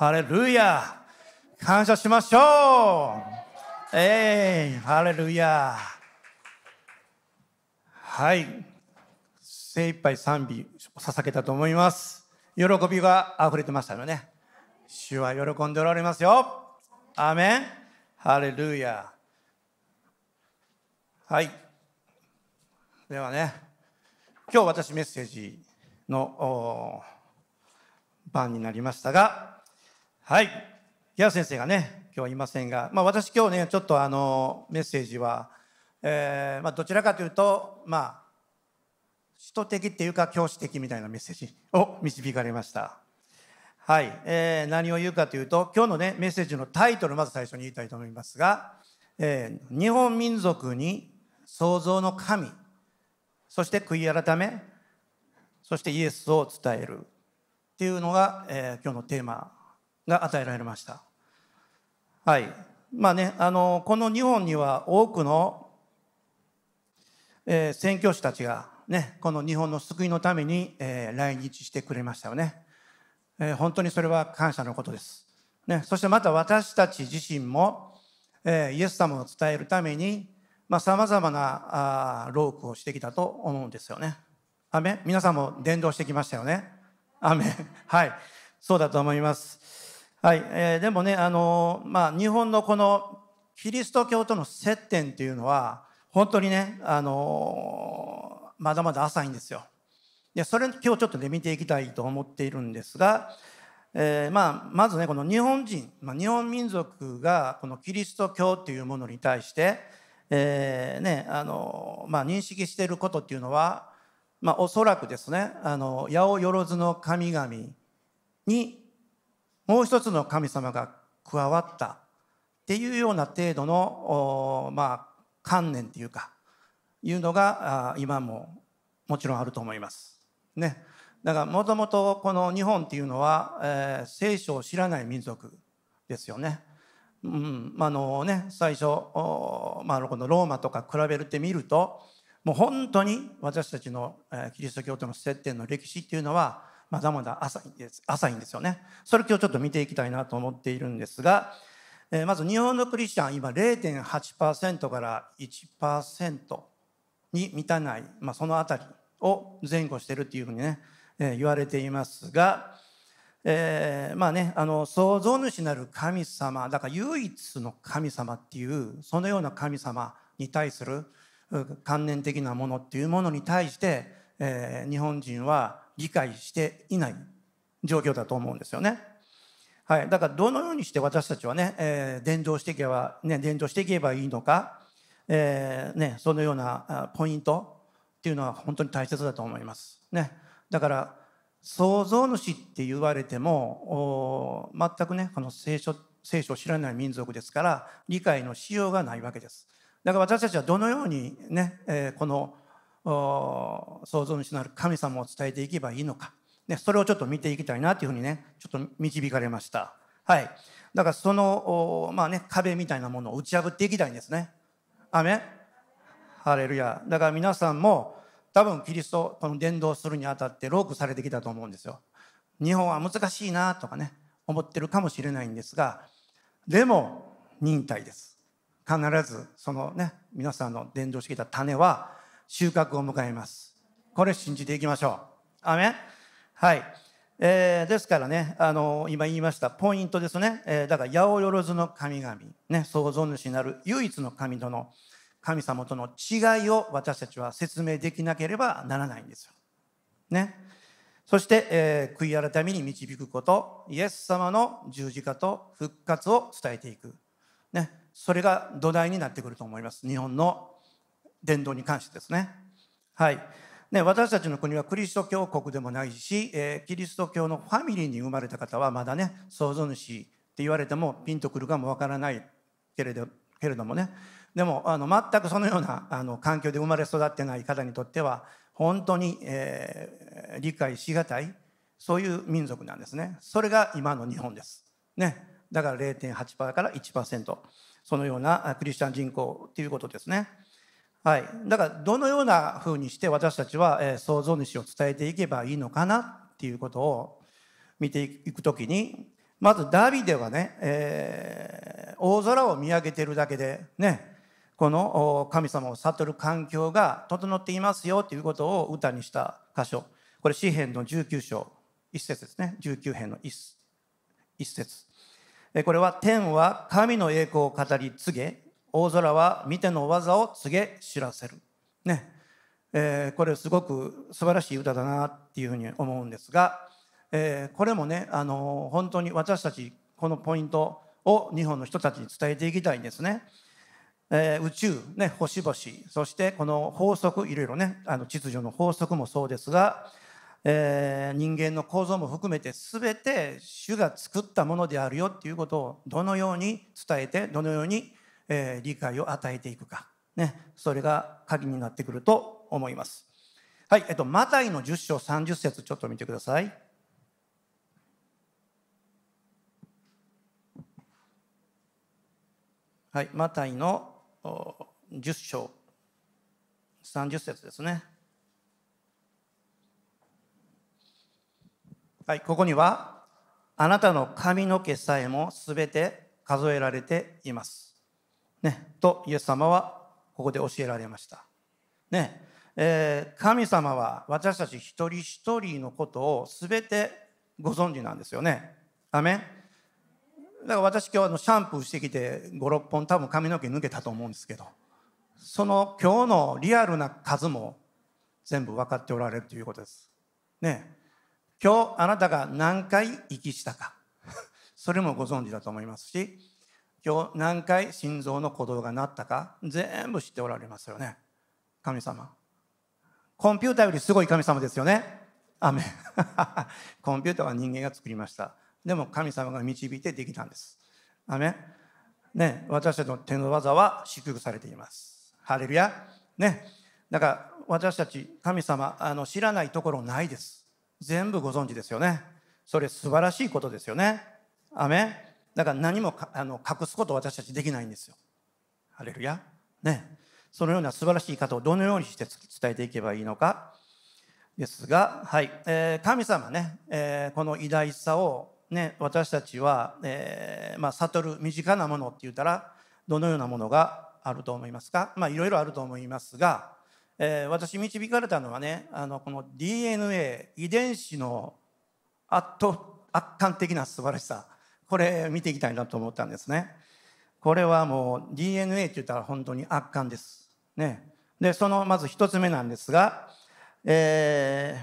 ハレルヤ感謝しましょう。えい、ハレルヤはい。精一杯賛美を捧げたと思います。喜びが溢れてましたよね。主は喜んでおられますよ。アーメンハレルヤはい。ではね。今日私メッセージの番になりましたがはい。ギャ先生がね今日はいませんが、まあ、私今日ねちょっとあのメッセージは、えーまあ、どちらかというとまあ使徒的っていうか教師的みたいなメッセージを導かれました。はい、えー、何を言うかというと今日のねメッセージのタイトルまず最初に言いたいと思いますが、えー、日本民族に創造の神そして悔い改めそしてイエスを伝えるっていうのが、えー、今日のテーマが与えられました。はい。まあねあのこの日本には多くの、えー、宣教師たちがねこの日本の救いのために、えー、来日してくれましたよね、えー、本当にそれは感謝のことです、ね、そしてまた私たち自身も、えー、イエス様を伝えるためにまざ、まなあ労苦をしてきたと思うんですよね。アメ皆さんも伝道してきましたよね。アメはい。そうだと思います。はい、えー、でもねあのまあ日本のこのキリスト教との接点っていうのは本当にねあのまだまだ浅いんですよ。でそれ今日ちょっとね見ていきたいと思っているんですが、えー、まあまずねこの日本人、まあ、日本民族がこのキリスト教っていうものに対して、えーねあのまあ、認識していることっていうのは、まあ、おそらくですねあの八百万の神々にもう一つの神様が加わったっていうような程度のまあ観念っていうかいうのが今ももちろんあると思います。ね、だからもともとこの日本っていうのは、えー、聖書を知らない民族ですよね。うんあのね、最初、まあ、このローマとか比べてみるともう本当に私たちの、えー、キリスト教との接点の歴史っていうのはまだまだ浅いんです浅いんですよね。それ今日ちょっと見ていきたいなと思っているんですが、えー、まず日本のクリスチャン今0.8%から1%に満たない、まあ、その辺りを前後してるっていうふうにね、えー、言われていますが、えー、まあねあの創造主なる神様だから唯一の神様っていうそのような神様に対する観念的なものっていうものに対して、えー、日本人は理解していない状況だと思うんですよね。はい、だからどのようにして私たちはね、えー、伝道していけば、ね、伝道していけばいいのか、えーね、そのようなポイントっていうのは本当に大切だと思います。ね、だから創造主って言われても全くねこの聖書聖書を知らない民族ですから理解のしようがないわけです。だから私たちはどのようにね、えー、この創造主なる神様を伝えていけばいいのか、ね、それをちょっと見ていきたいなというふうにねちょっと導かれました。はい、だからその、まあね、壁みたいなものを打ち破っていきたいんですね。アメハレルヤだから皆さんも多分キリストこの伝道するにあたってロークされてきたと思うんですよ。日本は難しいなとかね思ってるかもしれないんですがでも忍耐です。必ずそのね皆さんの伝道してきた種は収穫を迎えます。これ信じていきましょう。アメはい、えー、ですからねあの今言いましたポイントですね、えー、だから八百万の神々。ね創造主なる唯一の神との神様との違いを私たちは説明できなければならないんですよ。ね。そして、えー、悔い改めに導くこと。イエス様の十字架と復活を伝えていく、ね、それが土台になってくると思います。日本の伝道に関してですね。はい。ね、私たちの国はクリスト教国でもないし、えー、キリスト教のファミリーに生まれた方はまだね創造主って言われてもピンとくるかもわからないけれどけれどもねでもあの全くそのようなあの環境で生まれ育ってない方にとっては本当に、えー、理解しがたいそういう民族なんですねそれが今の日本です、ね、だから0.8%から1%そのようなクリスチャン人口ということですね。はい、だからどのようなふうにして私たちは、えー、創造主を伝えていけばいいのかなっていうことを見ていくときにまずダビデはね、えー、大空を見上げてるだけでねこの神様を悟る環境が整っていますよということを歌にした箇所。これ詩篇の19章1節ですね。19編の 1, 1節。これは天は神の栄光を語り継げ大空は見ての技を告げ知らせるねえー、これすごく素晴らしい歌だなっていうふうに思うんですが、えー、これもね、あのー、本当に私たちこのポイントを日本の人たちに伝えていきたいんですね。えー、宇宙、ね、星々そしてこの法則いろいろねあの秩序の法則もそうですが、えー、人間の構造も含めて全て主が作ったものであるよっていうことをどのように伝えてどのように、えー、理解を与えていくか、ね、それが鍵になってくると思います。はい、えっと、マタイの10章30節ちょっと見てください。はい、マタイの10章30節ですね。はい、ここには、あなたの髪の毛さえもすべて数えられています。ね、とイエス様はここで教えられました。ね、えー、神様は私たち一人一人のことを全てご存知なんですよね。アメだから私今日のシャンプーしてきて56本多分髪の毛抜けたと思うんですけどその今日のリアルな数も全部分かっておられるということです。ね今日あなたが何回息したかそれもご存知だと思いますし今日何回心臓の鼓動が鳴ったか全部知っておられますよね神様コンピューターよりすごい神様ですよね。アメ コンピューターは人間が作りました。でも神様が導いてできたんです。アメね、私たちの手の技は祝福されています。ハレルヤ。ね。だから私たち神様あの知らないところないです。全部ご存知ですよね。それ素晴らしいことですよね。アメだから何もあの隠すこと私たちできないんですよ。ハレルヤ。ね。そのような素晴らしい方をどのようにして伝えていけばいいのかですが、はいえー、神様ね、えー、この偉大さを、ね、私たちは、えーまあ、悟る身近なものって言ったらどのようなものがあると思いますか、まあ、いろいろあると思いますが、えー、私導かれたのはねあのこの DNA 遺伝子の圧倒圧巻的な素晴らしさこれ見ていきたいなと思ったんですね。これはもう DNA って言ったら本当に圧巻です。ね、でそのまず一つ目なんですが、え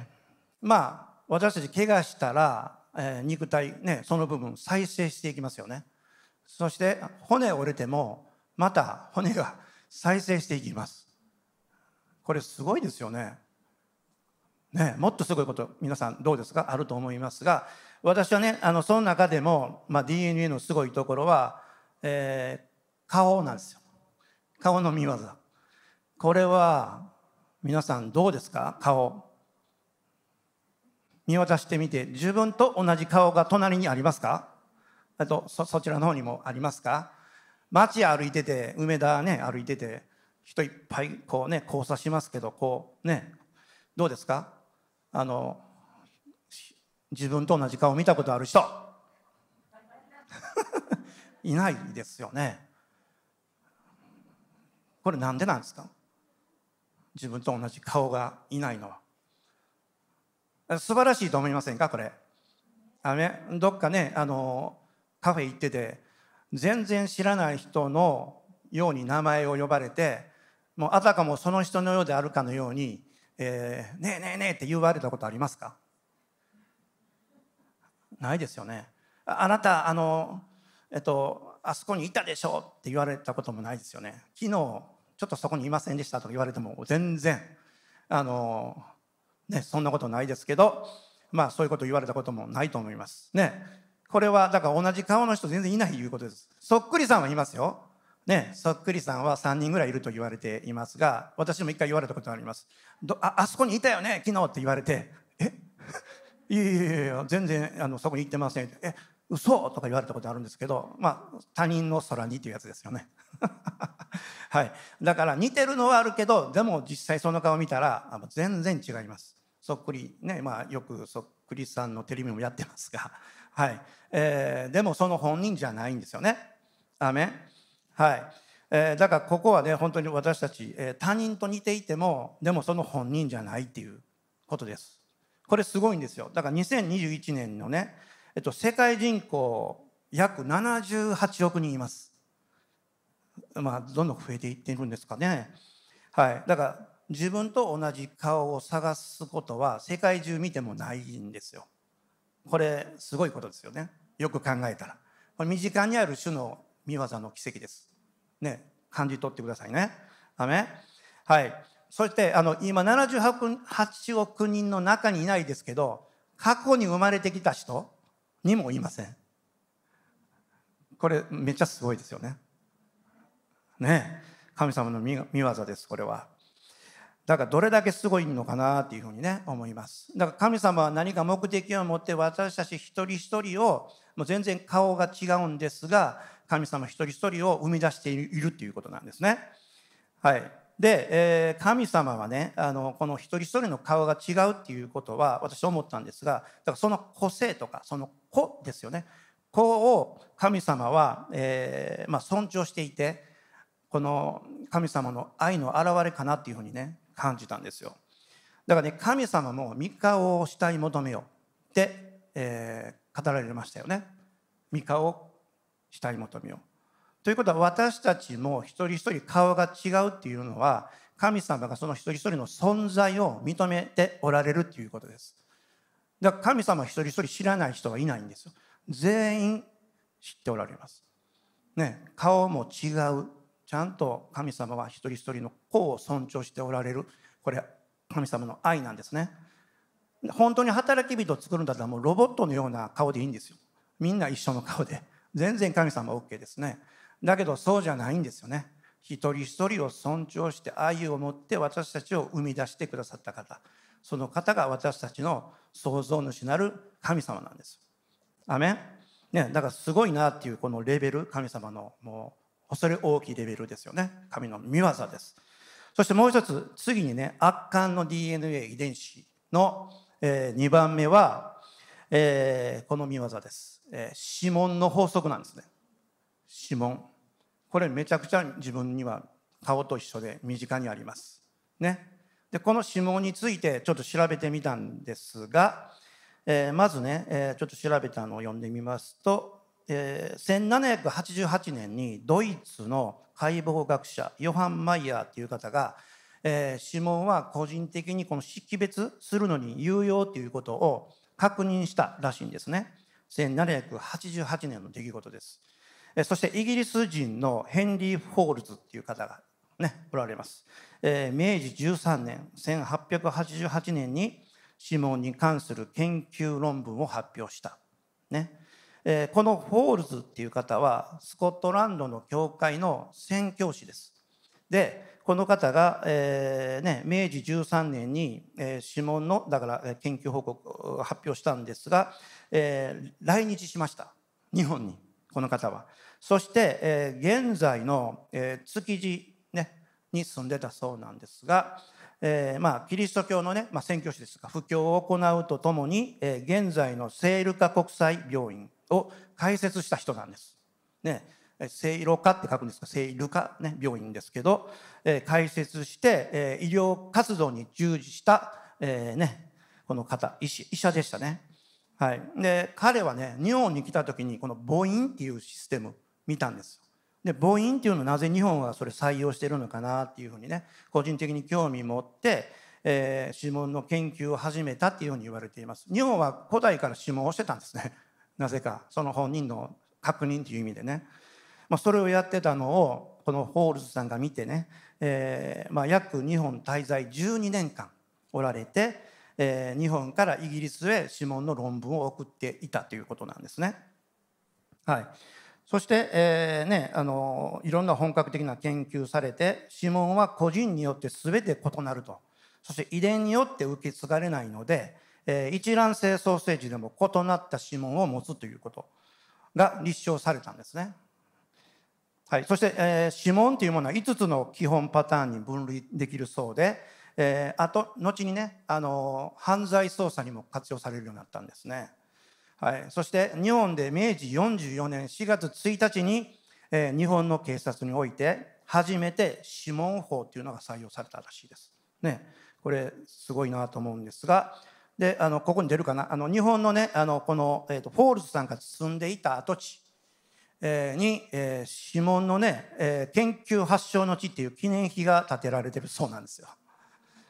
ー、まあ私たち怪我したら、えー、肉体、ね、その部分再生していきますよね。そして骨折れてもまた骨が再生していきます。これすごいですよね。ねもっとすごいこと皆さんどうですか？あると思いますが私はねあのその中でも、まあ、DNA のすごいところは、えー、顔なんですよ。顔の見業。これは皆さんどうですか？顔。見渡してみて自分と同じ顔が隣にありますか？あとそそちらの方にもありますか？街歩いてて梅田ね歩いてて人いっぱいこうね交差しますけどこうねどうですか？あの自分と同じ顔見たことある人。いないですよね。これなんでなんですか？自分と同じ顔がいないのは。素晴らしいと思いませんか？これ。あめどっかねあのカフェ行ってて全然知らない人のように名前を呼ばれてもうあたかもその人のようであるかのように「えー、ねえねえねえ」って言われたことありますか？ないですよね。あなたあのえっとあそこにいたでしょって言われたこともないですよね。昨日ちょっとそこにいませんでしたとか言われても全然あの、ね、そんなことないですけどまあそういうこと言われたこともないと思います。ねこれはだから同じ顔の人全然いないということです。そっくりさんはいますよ。ね、そっくりさんは3人ぐらいいると言われていますが私も一回言われたことがありますああそこにいたよね？昨日って言われてえ？いやいやいや全然あのそこに行ってません。え嘘！とか言われたことあるんですけどまあ他人の空にというやつですよね。はい、だから似てるのはあるけどでも実際その顔見たら全然違います。そっくりねまあよくそっくりさんのテレビもやってますが。はい、えー、でもその本人じゃないんですよね。アメはい、えー、だからここはね本当に私たち、えー、他人と似ていてもでもその本人じゃないっていうことです。これすごいんですよ。だから2021年のね、えっと、世界人口約78億人います。まあ、どんどん増えていっているんですかね。はい。だから、自分と同じ顔を探すことは世界中見てもないんですよ。これ、すごいことですよね。よく考えたら。これ身近にある種の見業の奇跡です。ね、感じ取ってくださいね。ダメはい。そしてあの今78億人の中にいないですけど過去に生まれてきた人にもいません。これめっちゃすごいですよね。ね神様の見業ですこれは。だからどれだけすごいのかなっていうふうにね思います。だから神様は何か目的を持って私たち一人一人をもう全然顔が違うんですが神様一人一人を生み出しているっていうことなんですね。はい。で、えー、神様はねあのこの一人一人の顔が違うっていうことは私思ったんですがだからその個性とかその子ですよね。子を神様は、えーまあ、尊重していてこの神様の愛の表れかなっていうふうにね感じたんですよ。だからね神様も御顔を慕い求めようって、えー、語られましたよね。御顔を慕い求めよう。ということは私たちも一人一人顔が違うっていうのは神様がその一人一人の存在を認めておられるっていうことです。だから神様一人一人知らない人はいないんですよ。全員知っておられます。ね、顔も違う。ちゃんと神様は一人一人の子を尊重しておられる。これ神様の愛なんですね。本当に働き人を作るんだったらもうロボットのような顔でいいんですよ。みんな一緒の顔で。全然神様 OK ですね。だけどそうじゃないんですよね。一人一人を尊重して愛を持って私たちを生み出してくださった方。その方が私たちの創造主なる神様なんです。アメン？ね、だからすごいなっていうこのレベル神様のもう恐れ大きいレベルですよね。神の見業です。そしてもう一つ次にね圧巻の DNA 遺伝子の、え、2番目は、え、この見業です、え、指紋の法則なんですね。指紋。これめちゃくちゃ自分には顔と一緒で身近にあります。ね。でこの指紋についてちょっと調べてみたんですが、えー、まずね、えー、ちょっと調べたのを読んでみますと、えー、1788年にドイツの解剖学者ヨハン・マイヤーっていう方が、えー、指紋は個人的にこの識別するのに有用ということを確認したらしいんですね。1788年の出来事です。そしてイギリス人のヘンリー・フォールズっていう方がねおられます、えー、明治13年1888年に指紋に関する研究論文を発表した。ね。えー、このフォールズっていう方はスコットランドの教会の宣教師です。でこの方が、えーね、明治13年に、えー、指紋のだから研究報告を発表したんですが、えー、来日しました。日本にこの方は。そして、えー、現在の、えー、築地、ね、に住んでたそうなんですが、えーまあ、キリスト教のね、まあ、宣教師ですが布教を行うとともに、えー、現在の聖ルカ国際病院を開設した人なんです。ね、聖路加って書くんですが聖ルカ、ね、病院ですけど、えー、開設して、えー、医療活動に従事した、えーね、この方医師医者でしたね。はい、で彼はね日本に来た時にこの母音っていうシステム見たんですで母音っていうのはなぜ日本はそれ採用してるのかなっていうふうにね個人的に興味持って、えー、指紋の研究を始めたっていうふうに言われています。日本は古代から指紋をしてたんですね。なぜかその本人の確認という意味でね、まあ、それをやってたのをこのホールズさんが見てね、えーまあ、約日本滞在12年間おられて、えー、日本からイギリスへ指紋の論文を送っていたということなんですね。はい。そして、えーね、あのいろんな本格的な研究されて指紋は個人によって全て異なるとそして遺伝によって受け継がれないので、えー、一卵性ソーセージでも異なった指紋を持つということが立証されたんですね。はい、そして、えー、指紋というものは5つの基本パターンに分類できるそうで、えー、あと後にねあの犯罪捜査にも活用されるようになったんですね。はい、そして日本で明治44年4月1日に、えー、日本の警察において初めて指紋法というのが採用されたらしいです。ね、これすごいなと思うんですがであのここに出るかな？あの日本のねあのこの、えーと、フォールズさんが住んでいた跡地、えー、に、えー、指紋のね、えー、研究発祥の地っていう記念碑が建てられてるそうなんですよ。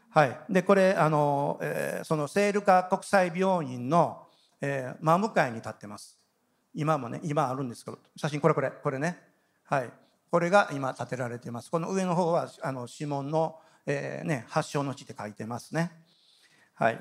はい、でこれあの、えー、その聖ルカ国際病院のえー、真向かいに立ってます。今もね今あるんですけど写真これこれこれね。はい。これが今建てられています。この上の方はあの指紋の、えー、ね、発祥の地って書いてますね。はい。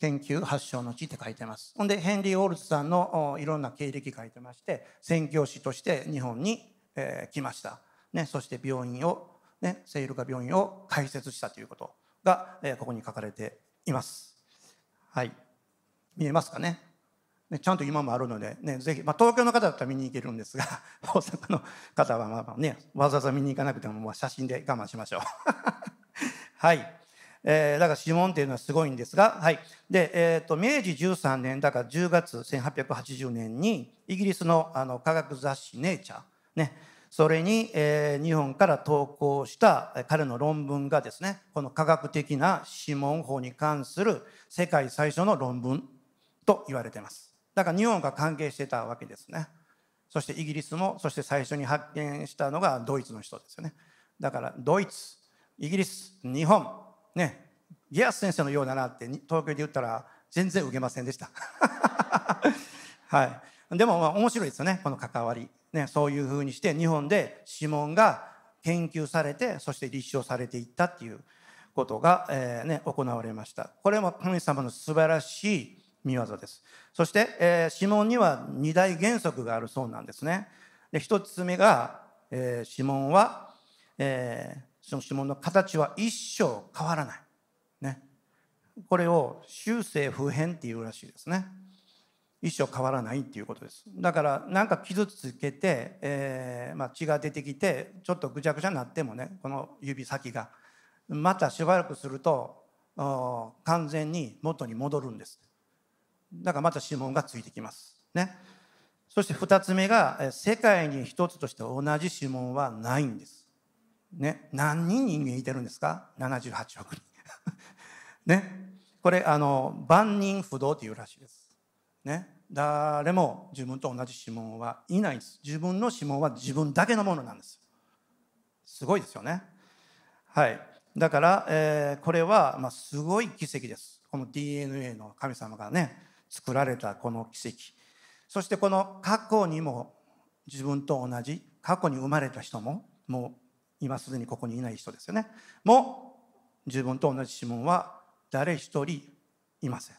研究発祥の地って書いてます。ほんでヘンリー・フォールズさんのいろんな経歴書いてまして宣教師として日本に、えー、来ました、ね、そして病院を、ね、セイルカ病院を開設したということが、えー、ここに書かれています。はい。見えますかね？ね、ちゃんと今もあるので、ね、ぜひ、まあ、東京の方だったら見に行けるんですが 大阪の方はまあねわざわざ見に行かなくてもまあ写真で我慢しましょう。はい、えー、だから指紋っていうのはすごいんですが、はい。でえーと、明治13年だから10月1880年にイギリスのあの科学雑誌「ネイチャー」ねそれに、えー、日本から投稿した彼の論文がですねこの科学的な指紋法に関する世界最初の論文と言われています。だから日本が関係してたわけですね。そしてイギリスもそして最初に発見したのがドイツの人ですよね。だからドイツイギリス日本ねギアス先生のようだなって東京で言ったら全然受けませんでした。はい。でもまあ面白いですよねこの関わり。ねそういうふうにして日本で指紋が研究されてそして立証されていったっていうことが、えーね、行われました。これも神様の素晴らしい見業です。そして、えー、指紋には二大原則があるそうなんですね。で一つ目が、えー、指紋は、えー、その指紋の形は一生変わらない。ね。これを修正不変っていうらしいですね。一生変わらないっていうことです。だから何か傷つけて、えーまあ、血が出てきてちょっとぐちゃぐちゃになってもねこの指先がまたしばらくすると完全に元に戻るんです。だからまた指紋がついてきます。ね。そして2つ目が世界に一つとして同じ指紋はないんです。ね、何人人間いてるんですか？78億人。ね。これあの万人不動っていうらしいです。ね。誰も自分と同じ指紋はいないんです。自分の指紋は自分だけのものなんです。すごいですよね。はい。だから、えー、これは、まあ、すごい奇跡です。この DNA の神様がね。作られたこの奇跡。そしてこの過去にも自分と同じ過去に生まれた人ももう今すでにここにいない人ですよね。もう自分と同じ指紋は誰一人いません。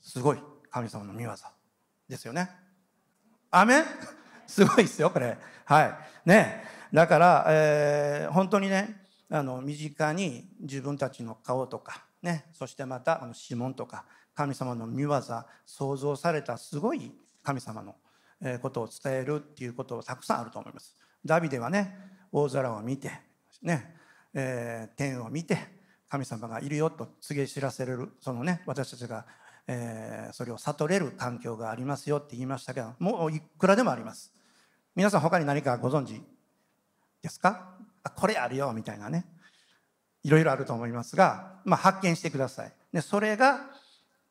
すごい神様の御業ですよね。アメン？すごいですよこれ。はい。ね。だから、えー、本当にねあの身近に自分たちの顔とかね。そしてまたあの指紋とか神様の見業創造されたすごい神様のことを伝えるっていうことをたくさんあると思います。ダビデはね大空を見てね、えー、天を見て神様がいるよと告げ知らせれるそのね私たちが、えー、それを悟れる環境がありますよって言いましたけどもういくらでもあります。皆さん他に何かご存知ですか？あこれあるよみたいなねいろいろあると思いますが、まあ、発見してください。でそれが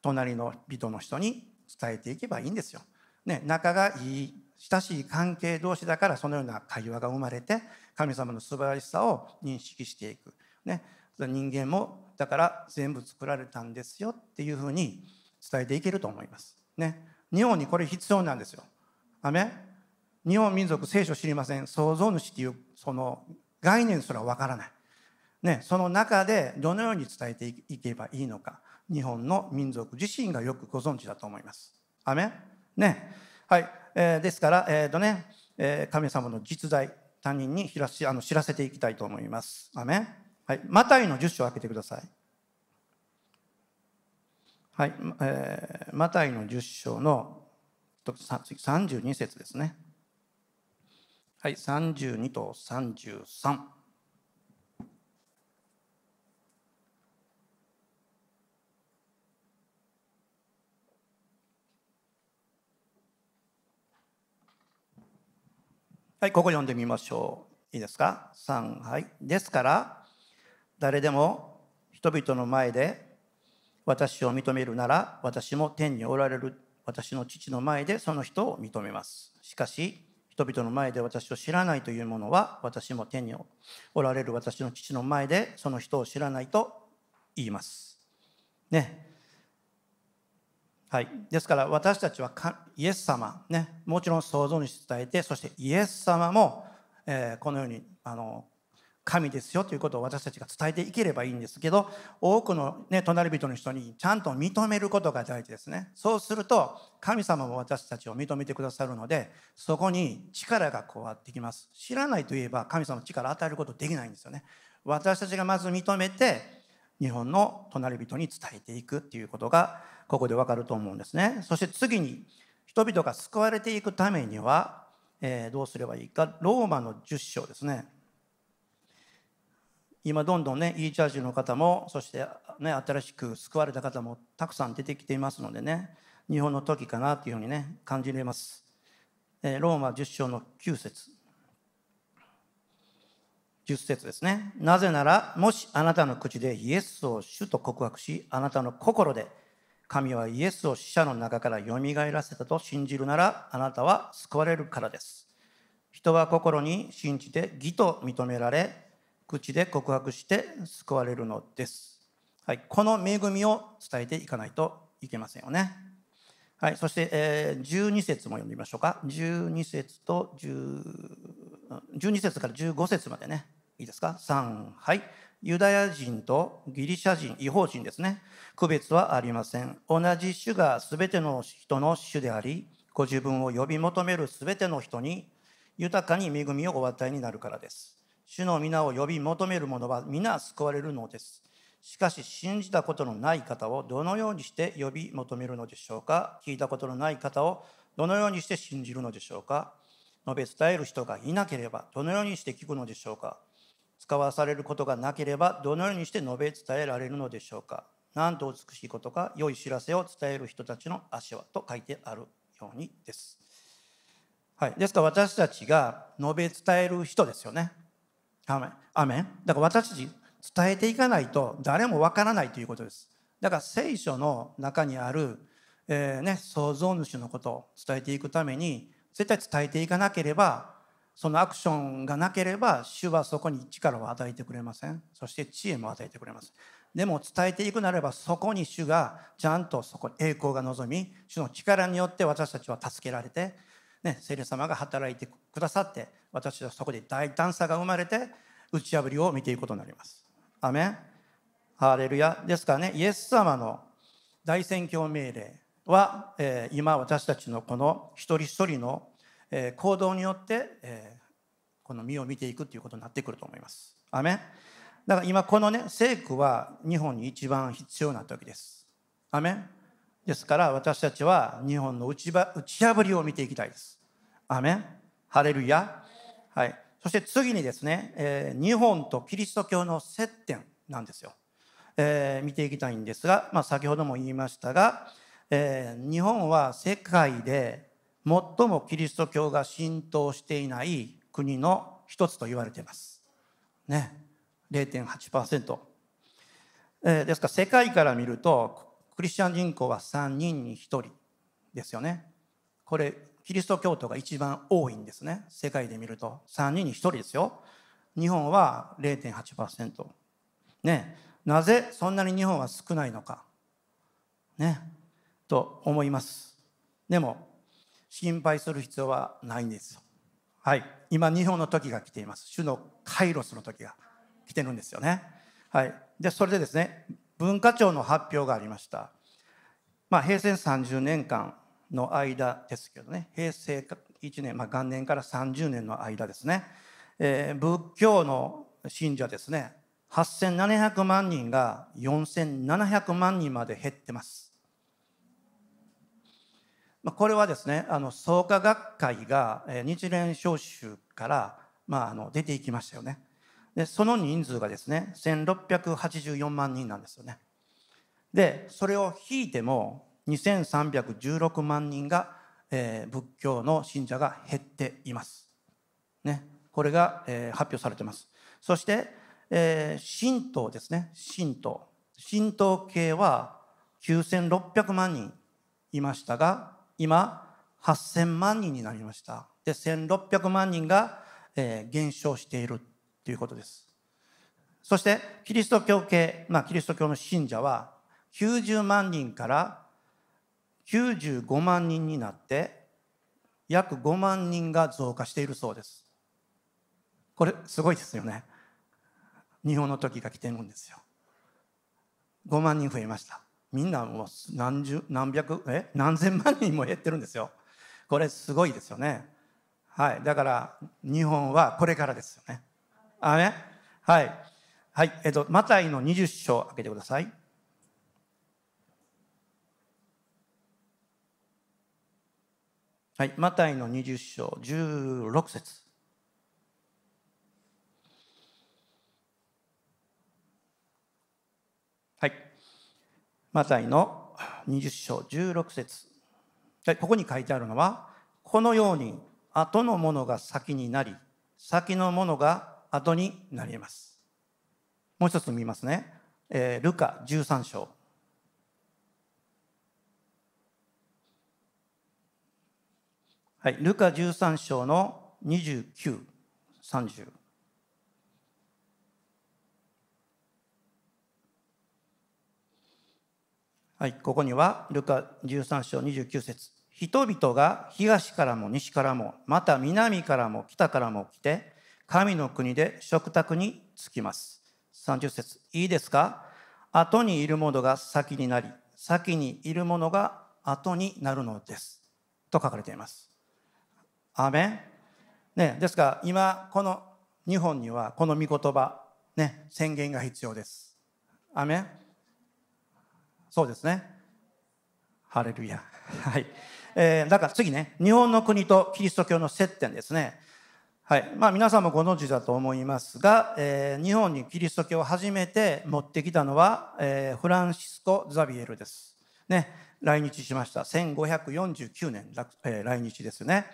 隣の人の人に伝えていけばいいんですよ。ね、仲がいい親しい関係同士だからそのような会話が生まれて神様の素晴らしさを認識していく。ね、人間もだから全部作られたんですよっていうふうに伝えていけると思います。ね、日本にこれ必要なんですよ。アメ日本民族聖書知りません？創造主っていうその概念すらわからない、ね、その中でどのように伝えていけばいいのか日本の民族自身がよくご存知だと思います。アメね。はい。えー、ですから、えっ、ー、とね、えー、神様の実在、他人に知らあの知らせていきたいと思います。アメはい。マタイの10章を開けてください。はい。えー、マタイの10章の32節ですね。はい。32と33。はいここ読んでみましょう。いいですか？3はい。ですから誰でも人々の前で私を認めるなら私も天におられる私の父の前でその人を認めます。しかし人々の前で私を知らないというものは私も天におられる私の父の前でその人を知らないと言います。ね。はい、ですから私たちはイエス様、ね、もちろん創造主伝えてそしてイエス様も、えー、このようにあの神ですよということを私たちが伝えていければいいんですけど多くの、ね、隣人の人にちゃんと認めることが大事ですね。そうすると神様も私たちを認めてくださるのでそこに力が加わってきます。知らないといえば神様の力を与えることできないんですよね。私たちがまず認めて日本の隣人に伝えていくっていうことがここでわかると思うんですね。そして次に人々が救われていくためには、えー、どうすればいいか。ローマの10章ですね。今どんどんね e チャージの方もそして、ね、新しく救われた方もたくさん出てきていますのでね日本の時かなというふうにね感じれます、えー、ローマ10章の9節。10節ですね。なぜなら、もしあなたの口でイエスを主と告白し、あなたの心で神はイエスを死者の中からよみがえらせたと信じるなら、あなたは救われるからです。人は心に信じて義と認められ、口で告白して救われるのです。はい、この恵みを伝えていかないといけませんよね。はい、そして、えー、12節も読んでみましょうか。12節と10 12節から15節までね。いいですか ?3、はい。ユダヤ人とギリシャ人、違法人ですね。区別はありません。同じ種が全ての人の種であり、ご自分を呼び求める全ての人に豊かに恵みをお与えになるからです。主の皆を呼び求める者は皆救われるのです。しかし信じたことのない方をどのようにして呼び求めるのでしょうか？聞いたことのない方をどのようにして信じるのでしょうか？述べ伝える人がいなければどのようにして聞くのでしょうか？使わされることがなければどのようにして述べ伝えられるのでしょうか？なんと美しいことか良い知らせを伝える人たちの足はと書いてあるようにです。はい、ですから私たちが述べ伝える人ですよね。アメ。アメだから私たち伝えていかないと誰もわからないということです。だから聖書の中にある、えーね、創造主のことを伝えていくために絶対伝えていかなければそのアクションがなければ主はそこに力を与えてくれません。そして知恵も与えてくれます。でも伝えていくなればそこに主がちゃんとそこ栄光が望み主の力によって私たちは助けられて、ね、聖霊様が働いてくださって私はそこで大胆さが生まれて打ち破りを見ていくことになります。アメン。ハーレルヤ。ですからねイエス様の大宣教命令は、え、今私たちのこの一人一人のえ行動によって、えこの身を見ていくということになってくると思います。アメだから今このね聖句は日本に一番必要な時です。アメですから私たちは日本の打ち打ち破りを見ていきたいです。アメハレルヤ。はい。そして次にですね、えー、日本とキリスト教の接点なんですよ。えー、見ていきたいんですが、まあ、先ほども言いましたが、えー、日本は世界で最もキリスト教が浸透していない国の一つと言われています。ね、0.8%。えー、ですから世界から見るとクリスチャン人口は3人に1人ですよね。これキリスト教徒が一番多いんですね。世界で見ると3人に1人ですよ。日本は0.8%。ね、なぜそんなに日本は少ないのか。ね、と思います。でも心配する必要はないんですよ。はい、今日本の時が来ています。主のカイロスの時が来てるんですよね。はい、でそれでですね文化庁の発表がありました。まあ、平成30年間の間ですけどね平成1年、まあ、元年から30年の間ですね、えー、仏教の信者ですね8700万人が4700万人まで減ってます。これはですねあの創価学会が日蓮召集から、まあ、あの出ていきましたよね。でその人数がですね1684万人なんですよね。でそれを引いても2316万人が、えー、仏教の信者が減っています。ね、これが、えー、発表されてます。そして、えー、神道ですね、神道。神道系は9600万人いましたが、今、8000万人になりました。で、1600万人が、えー、減少しているということです。そして、キリスト教系、まあ、キリスト教の信者は、90万人から95万人になって、約5万人が増加しているそうです。これ、すごいですよね。日本の時が来てるんですよ。5万人増えました。みんなもう何十、何百、え？何千万人も減ってるんですよ。これすごいですよね。はい。だから、日本はこれからですよね。あねはい。はい。えっと、マタイの20章開けてください。はい。マタイの20章16節はい。マタイの20章16節、ここに書いてあるのは、このように後のものが先になり、先のものが後になります。もう一つ見ますね。えー、ルカ13章。はい、ルカ13章の29、30。はい、ここには、ルカ13章29節人々が東からも西からも、また南からも北からも来て、神の国で食卓に着きます。30節いいですか？後にいるものが先になり、先にいるものが後になるのです。と書かれています。アメンね、ですから今この日本にはこの御言葉、ね、宣言が必要です。アメンそうですね。ハレルヤ。はい。えー、だから次ね、日本の国とキリスト教の接点ですね。はい。まあ皆さんもご存知だと思いますが、えー、日本にキリスト教を初めて持ってきたのは、えー、フランシスコ・ザビエルです。ね。来日しました。1549年、えー、来日ですね。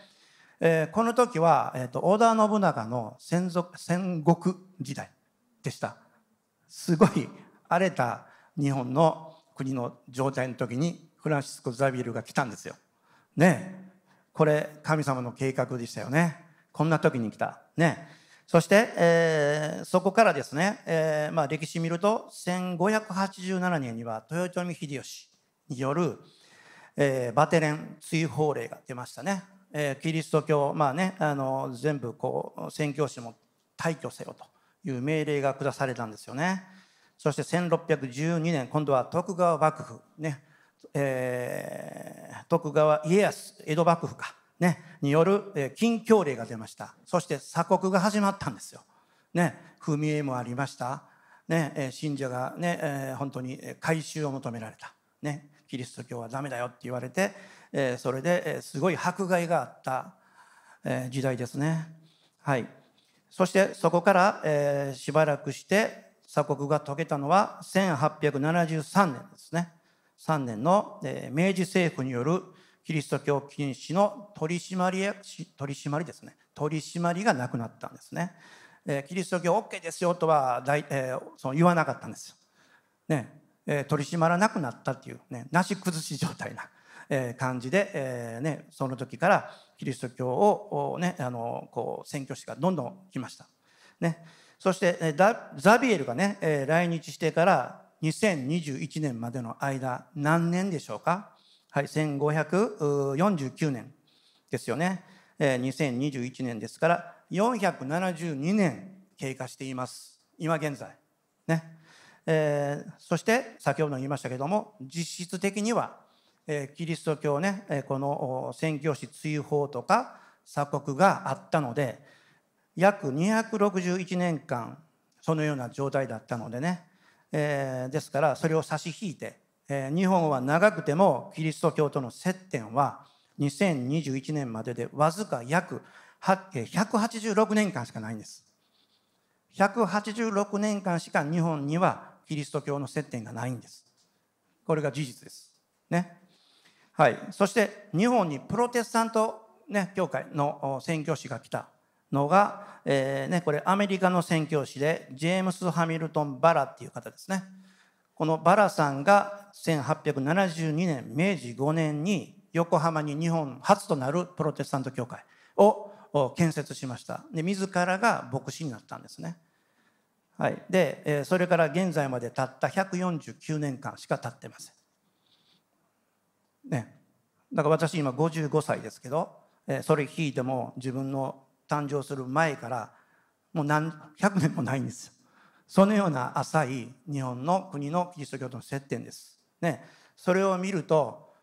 えー、この時は、えーと、織田信長の戦族戦国時代でした。すごい荒れた日本の国の状態の時にフランシスコ・ザビエルが来たんですよ。ねこれ神様の計画でしたよね。こんな時に来た。ねそして、えー、そこからですね、えーまあ、歴史見ると1587年には豊臣秀吉による、えー、バテレン追放令が出ましたね。えー、キリスト教、まあね、あの全部こう宣教師も退去せよという命令が下されたんですよね。そして1612年今度は徳川幕府ね、えー、徳川家康江戸幕府か、ね、による、えー、禁教令が出ましたそして鎖国が始まったんですよ。ね、踏み絵もありました、ねえー、信者がね、えー、本当に改宗を求められた、ね、キリスト教はダメだよって言われて、えー、それですごい迫害があった、えー、時代ですね。はい、そしてそこから、えー、しばらくして鎖国が解けたのは1873年ですね。3年の明治政府によるキリスト教禁止の取り締まり取り締まりですね取り締まりがなくなったんですね。キリスト教 OK ですよとは大、えー、その言わなかったんですよ。ねえ、取り締まらなくなったっていうねなし崩し状態な、感じで、えーね、その時からキリスト教を、ね、あのこう宣教師がどんどん来ました。ねそしてザビエルがね来日してから2021年までの間何年でしょうか？はい1549年ですよね。2021年ですから472年経過しています。今現在。ね。えー、そして先ほども言いましたけども実質的には、えー、キリスト教ね、この宣教師追放とか鎖国があったので約261年間そのような状態だったのでね、えー、ですからそれを差し引いて、えー、日本は長くてもキリスト教との接点は2021年まででわずか約186年間しかないんです。186年間しか日本にはキリスト教の接点がないんです。これが事実です。ね。はい。そして日本にプロテスタント、ね、教会の宣教師が来たのが、えーね、これアメリカの宣教師でジェームス・ハミルトン・バラっていう方ですね。このバラさんが1872年明治5年に横浜に日本初となるプロテスタント教会を建設しました。で自らが牧師になったんですね、はい、でそれから現在までたった149年間しか経ってません。ね。だから私今55歳ですけどそれ聞いても自分の誕生する前からもう何百年もないんですよそのような浅い日本の国のキリスト教との接点です。ね、それを見ると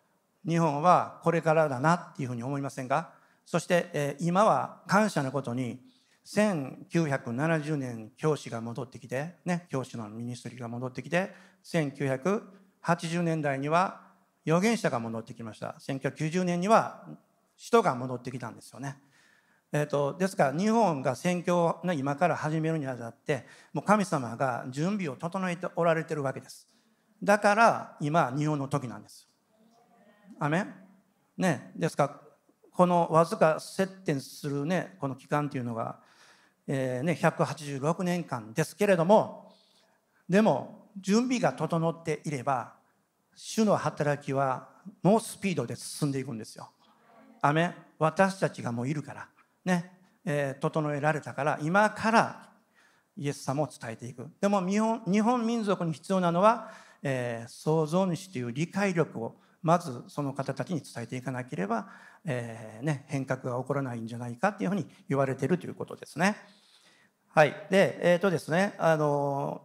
日本はこれからだなっていうふうに思いませんか？そして、え今は感謝のことに1970年教師が戻ってきて、ね、教師のミニストリーが戻ってきて1980年代には預言者が戻ってきました1990年には人が戻ってきたんですよね。えーと、ですから日本が宣教の今から始めるにあたってもう神様が準備を整えておられてるわけです。だから今日本の時なんです。アメね。ですからこのわずか接点するねこの期間というのが、えーね、186年間ですけれどもでも準備が整っていれば主の働きは猛スピードで進んでいくんですよ。アメ私たちがもういるから。ね、えー、整えられたから今からイエス様を伝えていくでも日本日本民族に必要なのは、えー、創造主という理解力をまずその方たちに伝えていかなければ、えーね、変革が起こらないんじゃないかっていうふうに言われているということですね。はい。で、えっ、ー、とですね、あの、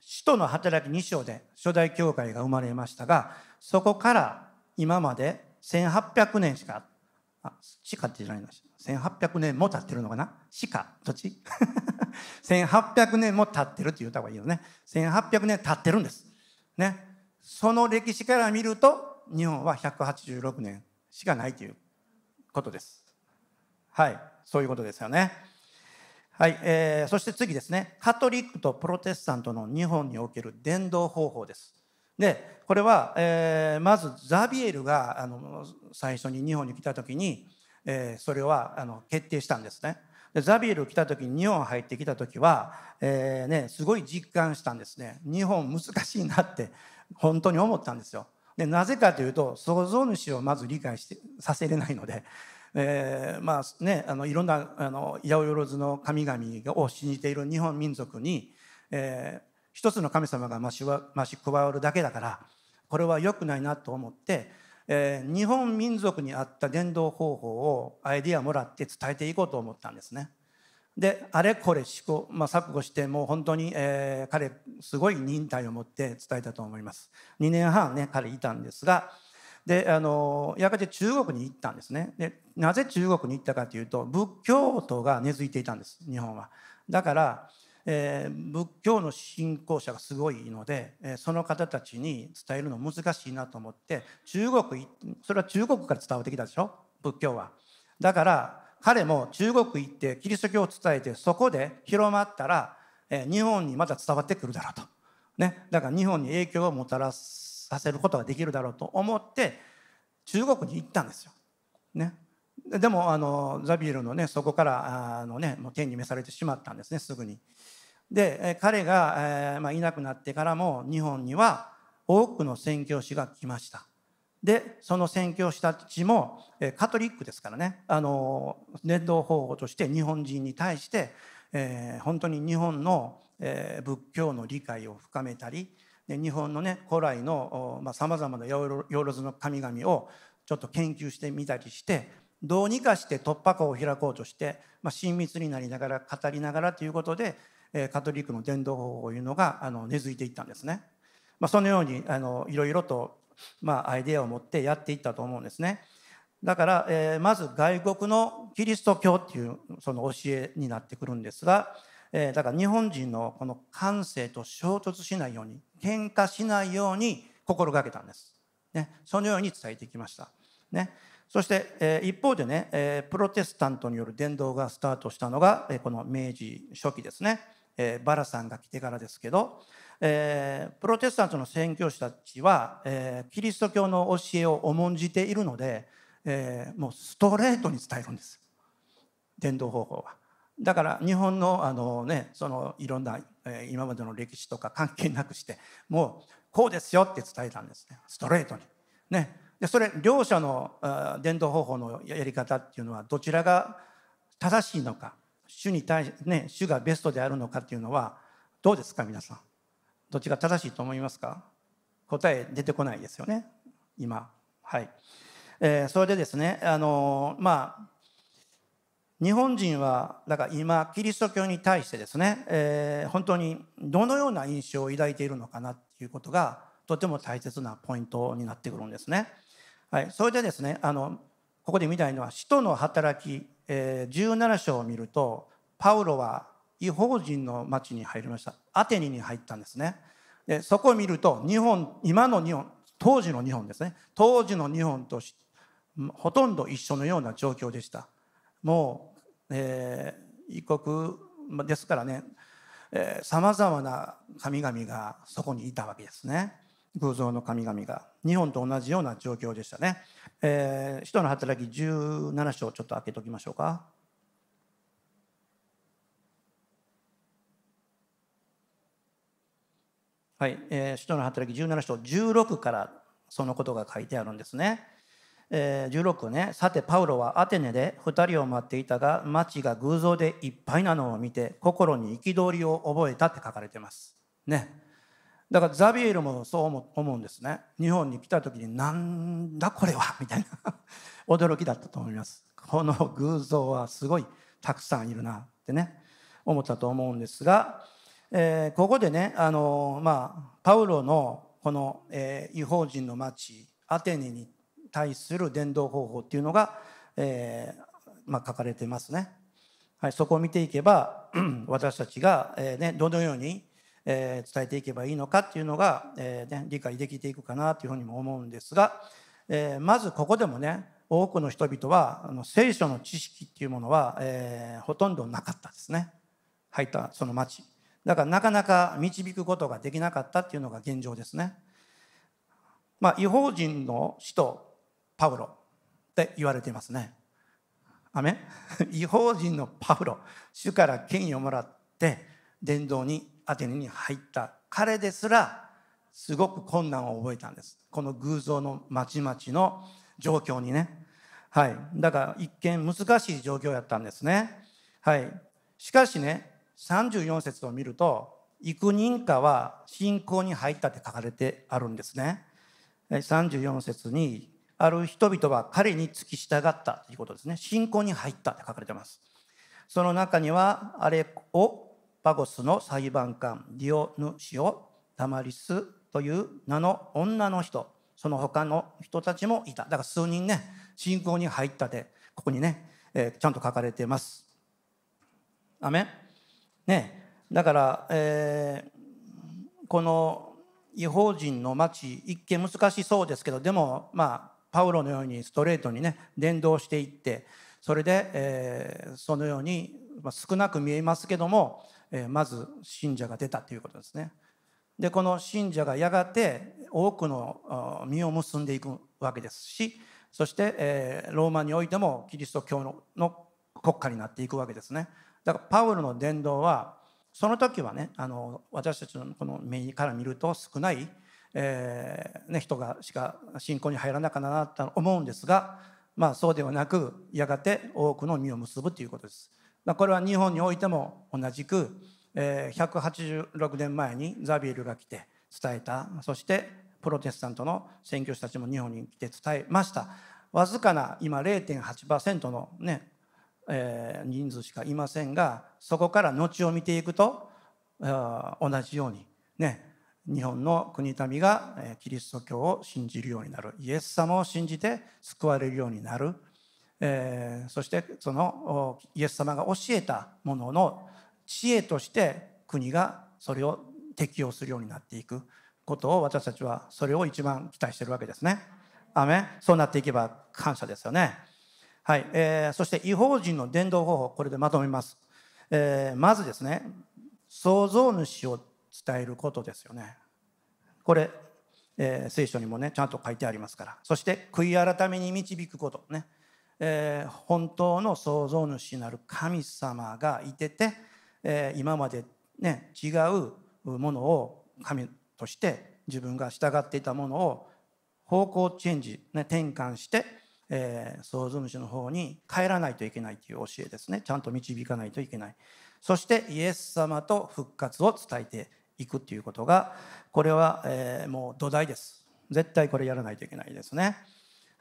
使徒の働き2章で初代教会が生まれましたが、そこから今まで1800年しか、あ、しかって言われました。1800年も経ってるのかな？鹿どっち ?1800 年も経ってるって言った方がいいよね。1800年経ってるんです。ね。その歴史から見ると、日本は186年しかないということです。はい。そういうことですよね。はい。えー、そして次ですね。カトリックとプロテスタントの日本における伝道方法です。で、これは、えー、まずザビエルがあの最初に日本に来た時に、えー、それはあの決定したんですね。でザビエル来た時に日本入ってきた時は、えーね、すごい実感したんですね日本難しいなって本当に思ったんですよ。でなぜかというと創造主をまず理解してさせれないので、えー、まあねあのいろんなあの八百万の神々を信じている日本民族に、えー、一つの神様が増し増し加わるだけだからこれは良くないなと思ってえー、日本民族に合った伝道方法をアイディアもらって伝えていこうと思ったんですね。であれこれ試行、まあ、錯誤してもう本当に、えー、彼すごい忍耐を持って伝えたと思います。2年半ね彼いたんですがであのやがて中国に行ったんですねでなぜ中国に行ったかというと仏教徒が根付いていたんです日本は。だからえー、仏教の信仰者がすごいので、えー、その方たちに伝えるの難しいなと思って中国それは中国から伝わってきたでしょ？仏教は。だから彼も中国行ってキリスト教を伝えてそこで広まったら、えー、日本にまた伝わってくるだろうと。ね、だから日本に影響をもたらさせることができるだろうと思って中国に行ったんですよ。ね、でもあのザビエルのねそこからあの、ね、もう天に召されてしまったんですねすぐに。で彼が、えーまあ、いなくなってからも日本には多くの宣教師が来ました。でその宣教師たちもえカトリックですからねあの伝道方法として日本人に対して、えー、本当に日本の、えー、仏教の理解を深めたりで日本のね古来のさまざ、まな養老の神々をちょっと研究してみたりしてどうにかして突破口を開こうとして、まあ、親密になりながら語りながらということでカトリックの伝道法というのが根付いていったんですね。まあ、そのようにあのいろいろと、まあ、アイデアを持ってやっていったと思うんですね。だから、えー、まず外国のキリスト教っていうその教えになってくるんですが、えー、だから日本人のこの感性と衝突しないように喧嘩しないように心がけたんです。ね、そのように伝えてきました。ね、そして、えー、一方でね、えー、プロテスタントによる伝道がスタートしたのが、えー、この明治初期ですね。えー、バラさんが来てからですけど、えー、プロテスタントの宣教師たちは、えー、キリスト教の教えを重んじているので、えー、もうストレートに伝えるんです伝道方法は。だから日本のあの、ね、そのいろんな、えー、今までの歴史とか関係なくしてもうこうですよって伝えたんですねストレートに。ね、でそれ両者の伝道方法のやり方っていうのはどちらが正しいのか主に対しね主がベストであるのかっていうのはどうですか皆さん？どっちが正しいと思いますか？答え出てこないですよね今。はい、えー、それでですねあのまあ日本人はだから今キリスト教に対してですね、えー、本当にどのような印象を抱いているのかなっていうことがとても大切なポイントになってくるんですね。はい、それでですねあのここで見たいのは「使徒の働き」えー、17章を見るとパウロは違法人の町に入りました。アテニに入ったんですね。でそこを見ると日本今の日本当時の日本ですね。当時の日本とほとんど一緒のような状況でした。もうえー、異国ですからねさまざまな神々がそこにいたわけですね。偶像の神々が日本と同じような状況でしたね、えー、使徒の働き17章ちょっと開けときましょうか。はい、えー、使徒の働き17章16からそのことが書いてあるんですね。え16ねさてパウロはアテネで2人を待っていたが町が偶像でいっぱいなのを見て心に憤りを覚えたって書かれてます。ね。だからザビエルもそう思うんですね。日本に来た時になんだこれは？みたいな。驚きだったと思います。この偶像はすごいたくさんいるなってね。思ったと思うんですが、えー、ここでねあのまあパウロのこの、えー、違法人の町アテネに対する伝道方法っていうのが、えーまあ、書かれてますね。はい、そこを見ていけば 私たちが、えーね、どのように、えー、伝えていけばいいのかっていうのが、えーね、理解できていくかなというふうにも思うんですが、えー、まずここでもね多くの人々はあの聖書の知識っていうものは、えー、ほとんどなかったですね入ったその町だからなかなか導くことができなかったっていうのが現状ですね。まあ、違法人の使徒パウロって言われていますね。アメ 違法人のパウロ主から権威をもらって伝道にアテネに入った彼ですらすごく困難を覚えたんです。この偶像のまちまちの状況にね。はい。だから一見難しい状況やったんですね。はい。しかしね34節を見ると幾人かは信仰に入ったって書かれてあるんですね。34節にある人々は彼に付き従ったということですね。信仰に入ったって書かれてます。その中にはアレオパゴスの裁判官ディオヌシオタマリスという名の女の人その他の人たちもいた。だから数人ね信仰に入ったでここにね、えー、ちゃんと書かれています。アメね。だから、えー、この違法人の町一見難しそうですけどでもまあパウロのようにストレートにね伝道していってそれで、えー、そのように、まあ、少なく見えますけども、え、まず信者が出たということですね。でこの信者がやがて多くの実を結んでいくわけですしそして、えー、ローマにおいてもキリスト教のの国家になっていくわけですね。だからパウロの伝道はその時はねあの私たちのこの目から見ると少ないえーね、人がしか信仰に入らなかったなと思うんですが、まあ、そうではなくやがて多くの実を結ぶということです。これは日本においても同じく、えー、186年前にザビエルが来て伝えたそしてプロテスタントの宣教師たちも日本に来て伝えました。わずかな今0.8%のね、えー、人数しかいませんがそこから後を見ていくと同じようにね日本の国民がキリスト教を信じるようになるイエス様を信じて救われるようになる、えー、そしてそのイエス様が教えたものの知恵として国がそれを適用するようになっていくことを私たちはそれを一番期待しているわけですね。アメそうなっていけば感謝ですよね。はい、えー、そして違法人の伝道方法これでまとめます。えー、まずですね創造主を伝えることですよね。これ、えー、聖書にもねちゃんと書いてありますからそして悔い改めに導くことね、えー、本当の創造主なる神様がいてて、えー、今まで、ね、違うものを神として自分が従っていたものを方向チェンジ、ね、転換して、えー、創造主の方に帰らないといけないという教えですね。ちゃんと導かないといけない。そしてイエス様と復活を伝えていくということがこれは、えー、もう土台です。絶対これやらないといけないですね。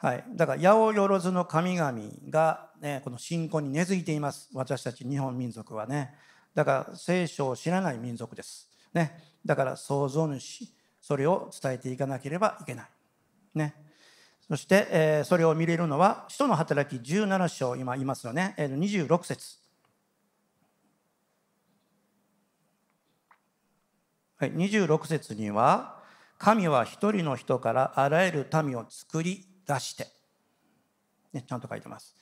はい、だから八百万の神々が、ね、この信仰に根付いています。私たち日本民族はね。だから聖書を知らない民族です、ね、だから創造主それを伝えていかなければいけない、ね、そして、えー、それを見れるのは使徒の働き17章今いますよね、えー、26節。はい、26節には神は一人の人からあらゆる民を作り出して、ね、ちゃんと書いてます。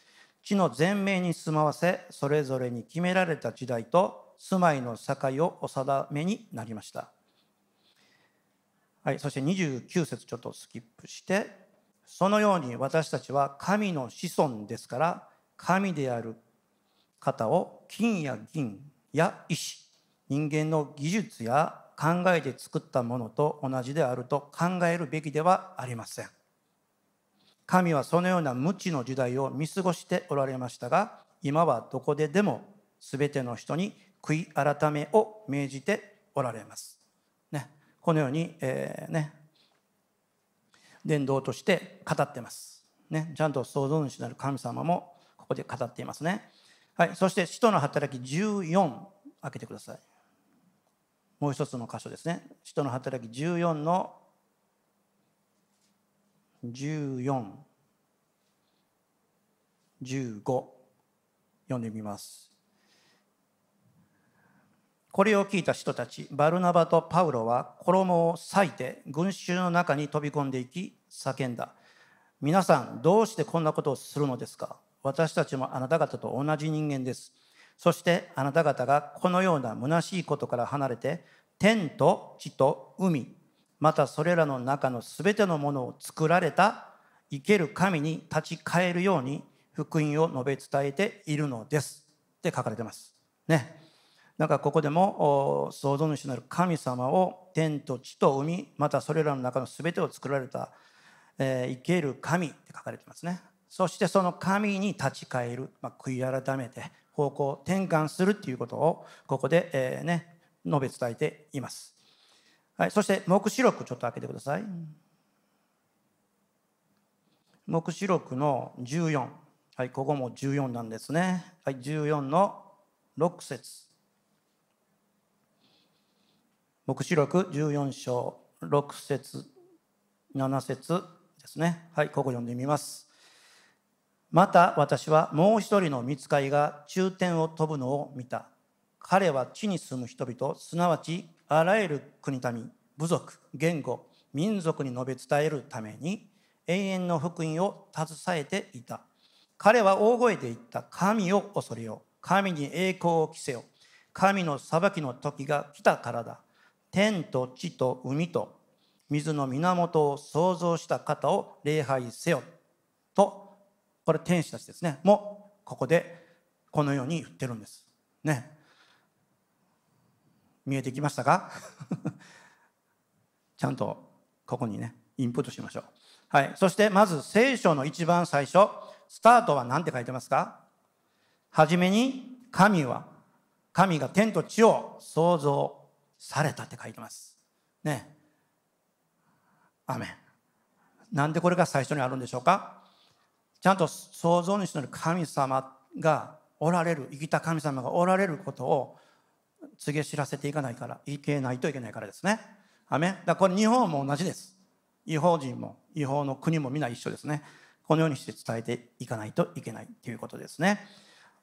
地の全面に住まわせ、それぞれに決められた時代と住まいの境をお定めになりました。はい、そして29節ちょっとスキップして、そのように私たちは神の子孫ですから、神である方を金や銀や石、人間の技術や考えて作ったものと同じであると考えるべきではありません。神はそのような無知の時代を見過ごしておられましたが今はどこででも全ての人に悔い改めを命じておられます。ね、このように、えー、ね、伝道として語ってます。ね、ちゃんと創造主なる神様もここで語っていますね。はい、そして使徒の働き14開けてください。もう一つの箇所ですね。使徒の働き14の14、15読んでみます。これを聞いた人たち、バルナバとパウロは衣を裂いて群衆の中に飛び込んでいき叫んだ。皆さん、どうしてこんなことをするのですか？私たちもあなた方と同じ人間です。そしてあなた方がこのような虚しいことから離れて天と地と海またそれらの中のすべてのものを作られた生ける神に立ち返るように福音を述べ伝えているのですって書かれてます。ね。なんかここでも創造主なる神様を天と地と海またそれらの中のすべてを作られた、えー、生ける神って書かれてますね。そしてその神に立ち返る、まあ、悔い改めて方向転換するっていうことをここで、えー、ね述べ伝えています。はい、そして黙示録ちょっと開けてください。黙示録の14。はい、ここも14なんですね。はい、14の6節黙示録14章6節7節ですね。はい、ここ読んでみます。また私はもう一人の見つかりが中天を飛ぶのを見た。彼は地に住む人々、すなわちあらゆる国民部族言語民族に述べ伝えるために永遠の福音を携えていた。彼は大声で言った神を恐れよ神に栄光を着せよ神の裁きの時が来たからだ。天と地と海と水の源を創造した方を礼拝せよ。とこれ天使たちですね。もうここでこのように言ってるんです。ね。見えてきましたか？ちゃんとここにねインプットしましょう。はい。そしてまず聖書の一番最初スタートは何て書いてますか？はじめに神は神が天と地を創造されたって書いてます。ね。アメン。なんでこれが最初にあるんでしょうか？ちゃんと創造主の神様がおられる生きた神様がおられることを告げ知らせていかないからいけないといけないからですね。アメだこれ日本も同じです。違法人も違法の国も皆一緒ですね。このようにして伝えていかないといけないということですね。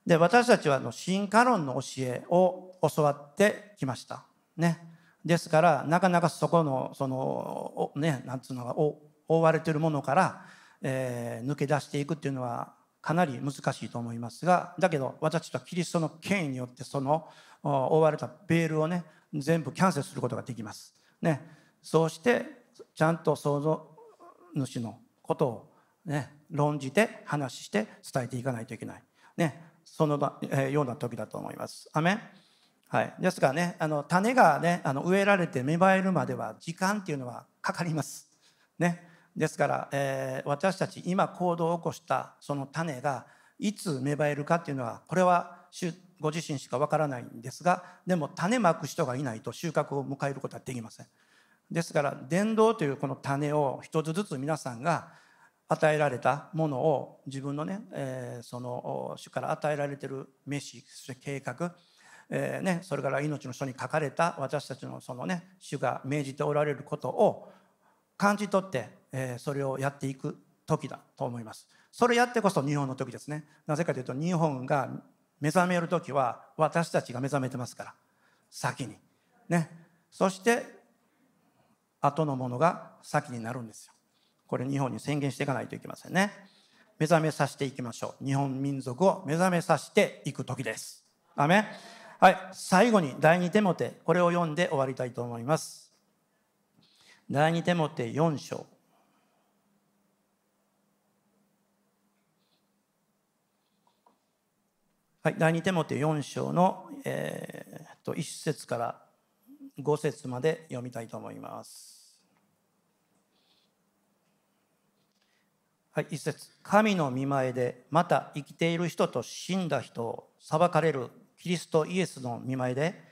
で私たちはの進化論の教えを教わってきました。ね。ですからなかなかそこのそのねなんつうのが覆われているものから、えー、抜け出していくっていうのはかなり難しいと思いますがだけど私たちはキリストの権威によってその覆われたベールをね全部キャンセルすることができます。ね、そうしてちゃんと創造主のことをね、論じて話して伝えていかないといけない、ね、その、ような時だと思います。アメはい、ですからねあの種がねあの植えられて芽生えるまでは時間っていうのはかかります。ね、ですから、えー、私たち今行動を起こしたその種がいつ芽生えるかっていうのはこれはご自身しかわからないんですがでも種まく人がいないと収穫を迎えることはできません。ですから伝道というこの種を一つずつ皆さんが与えられたものを自分のね、えー、その主から与えられてる飯そして計画、えーね、それから命の書に書かれた私たちのそのね主が命じておられることを感じ取って、えー、それをやっていく時だと思います。それやってこそ日本の時ですね。なぜかというと日本が目覚める時は私たちが目覚めてますから先に。ね。そして後のものが先になるんですよ。これ日本に宣言していかないといけませんね。目覚めさせていきましょう。日本民族を目覚めさせていく時です。アメはい、最後に第二手モてこれを読んで終わりたいと思います。第二手モて4章。はい、第二手モて4章の、えー、と1節から5節まで読みたいと思います。はい、一節神の見前でまた生きている人と死んだ人を裁かれるキリストイエスの見前で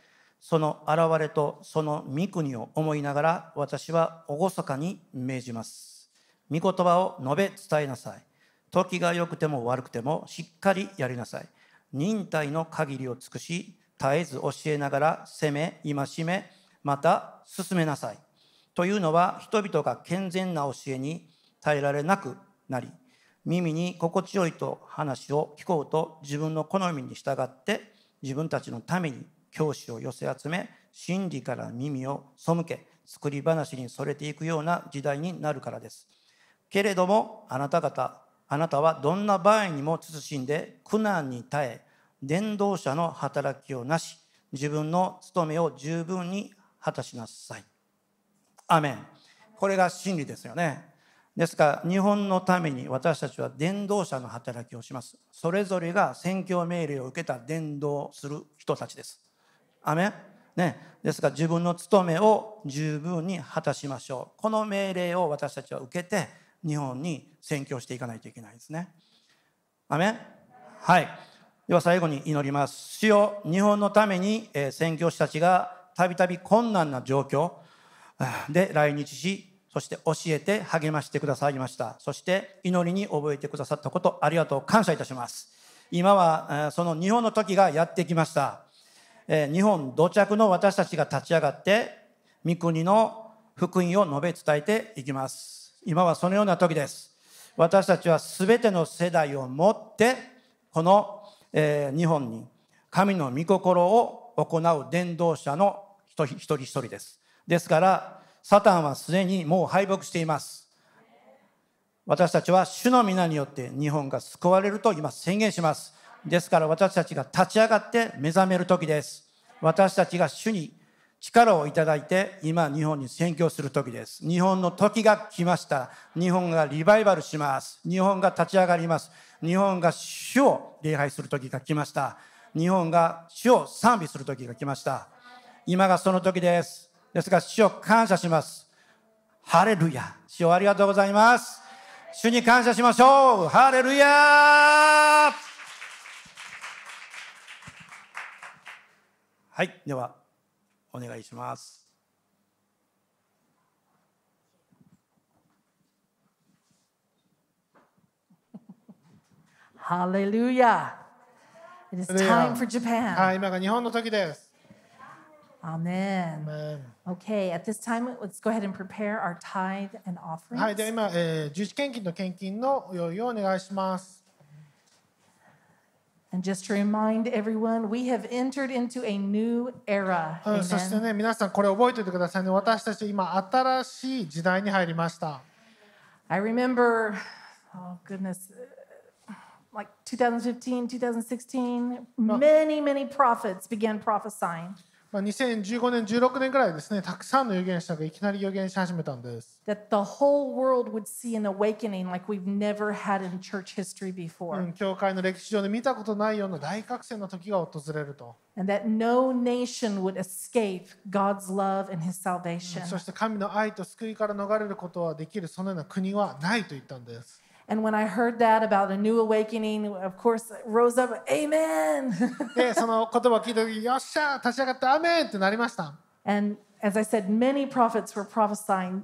その現れとその御国を思いながら私は厳かに命じます。御言葉を述べ伝えなさい。時が良くても悪くてもしっかりやりなさい。忍耐の限りを尽くし絶えず教えながら責め戒めまた進めなさい。というのは人々が健全な教えに耐えられなくなり耳に心地よいと話を聞こうと自分の好みに従って自分たちのために教師を寄せ集め真理から耳を背け作り話にそれていくような時代になるからです。けれどもあなた方あなたはどんな場合にも慎んで苦難に耐え伝道者の働きをなし自分の務めを十分に果たしなさい。アメンこれが真理ですよね。ですから日本のために私たちは伝道者の働きをしますそれぞれが宣教命令を受けた伝道する人たちですアメね、ですから自分の務めを十分に果たしましょう。この命令を私たちは受けて日本に宣教していかないといけないですね。アメはい。では最後に祈ります。主よ日本のために宣教師たちがたびたび困難な状況で来日しそして教えて励ましてくださいました。そして祈りに覚えてくださったことありがとう感謝いたします。今はその日本の時がやってきました。日本土着の私たちが立ち上がって御国の福音を述べ伝えていきます。今はそのような時です。私たちは全ての世代をもってこの、え日本に神の御心を行う伝道者の一人一人です。ですからサタンはすでにもう敗北しています。私たちは主の皆によって日本が救われると今宣言します。ですから私たちが立ち上がって目覚める時です。私たちが主に力をいただいて今日本に宣教する時です。日本の時が来ました。日本がリバイバルします。日本が立ち上がります。日本が主を礼拝する時が来ました。日本が主を賛美する時が来ました。今がその時です。ですが、主を感謝します。ハレルヤ。主をありがとうございます。主に感謝しましょう。ハレルヤ。はい。では、お願いします。ハレルヤ It is time for Japan. はい、今が日本の時です。Amen. Okay, at this time, let's go ahead and prepare our tithe and offerings. はい、では今、えー、十字献金の献金の用意をお願いします。And just to remind everyone, we have entered into a new era. うん、そしてね、皆さんこれ覚えておいてくださいね。私たち今新しい時代に入りました。I remember, oh goodness, like 2015, 2016, many, many prophets began prophesying. ま、2015年、16年ぐらいですね、たくさんの予言者がいきなり予言し始めたんです。教会の歴史上で見たことないような大覚醒の時が訪れると。そして神の愛と救いから逃れることはできる、そのような国はないと言ったんです。And when I heard that about a new awakening, of course, I rose up, Amen. で、その言葉を聞いた時、よっしゃ立ち上がってアーメンってなりました。 and as I said, many prophets were prophesying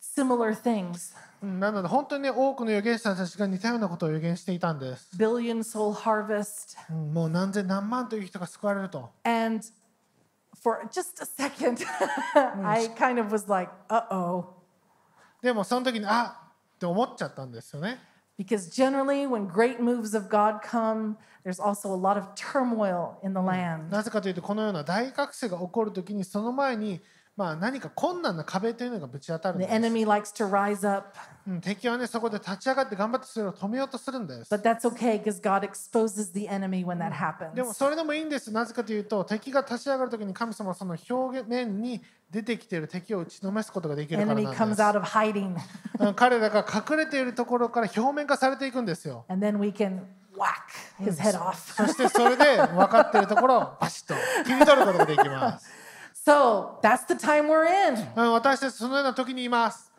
similar things うんなので本当にね、多くの預言者たちが似たようなことを預言していたんです。 billion soul harvest. うんもう何千何万という人が救われると。 And for just a second, I kind of was like, uh oh. でもその時に、あ って思っちゃったんですよね。Because generally, when great moves of God come, there's also a lot of turmoil in the land. なぜかというと、このような大覚醒が起こるときに、その前に、まあ、何か困難な壁というのがぶち当たるん The です。enemy likes to rise up, うん敵はね、そこで立ち上がって頑張ってそれを止めようとするんです。but that's okay because God exposes the enemy when that happens. でもそれでもいいんです。なぜかというと、敵が立ち上がるときに神様はその表面に出てきている敵を打ちのめすことができるからなんです out of hiding, うん。彼らが隠れているところから表面化されていくんですよ。and then we can whack his head off. そしてそれで分かっているところをバシッと切り取ることができます。So that's the time we're in. うん私たちそのような時にいます。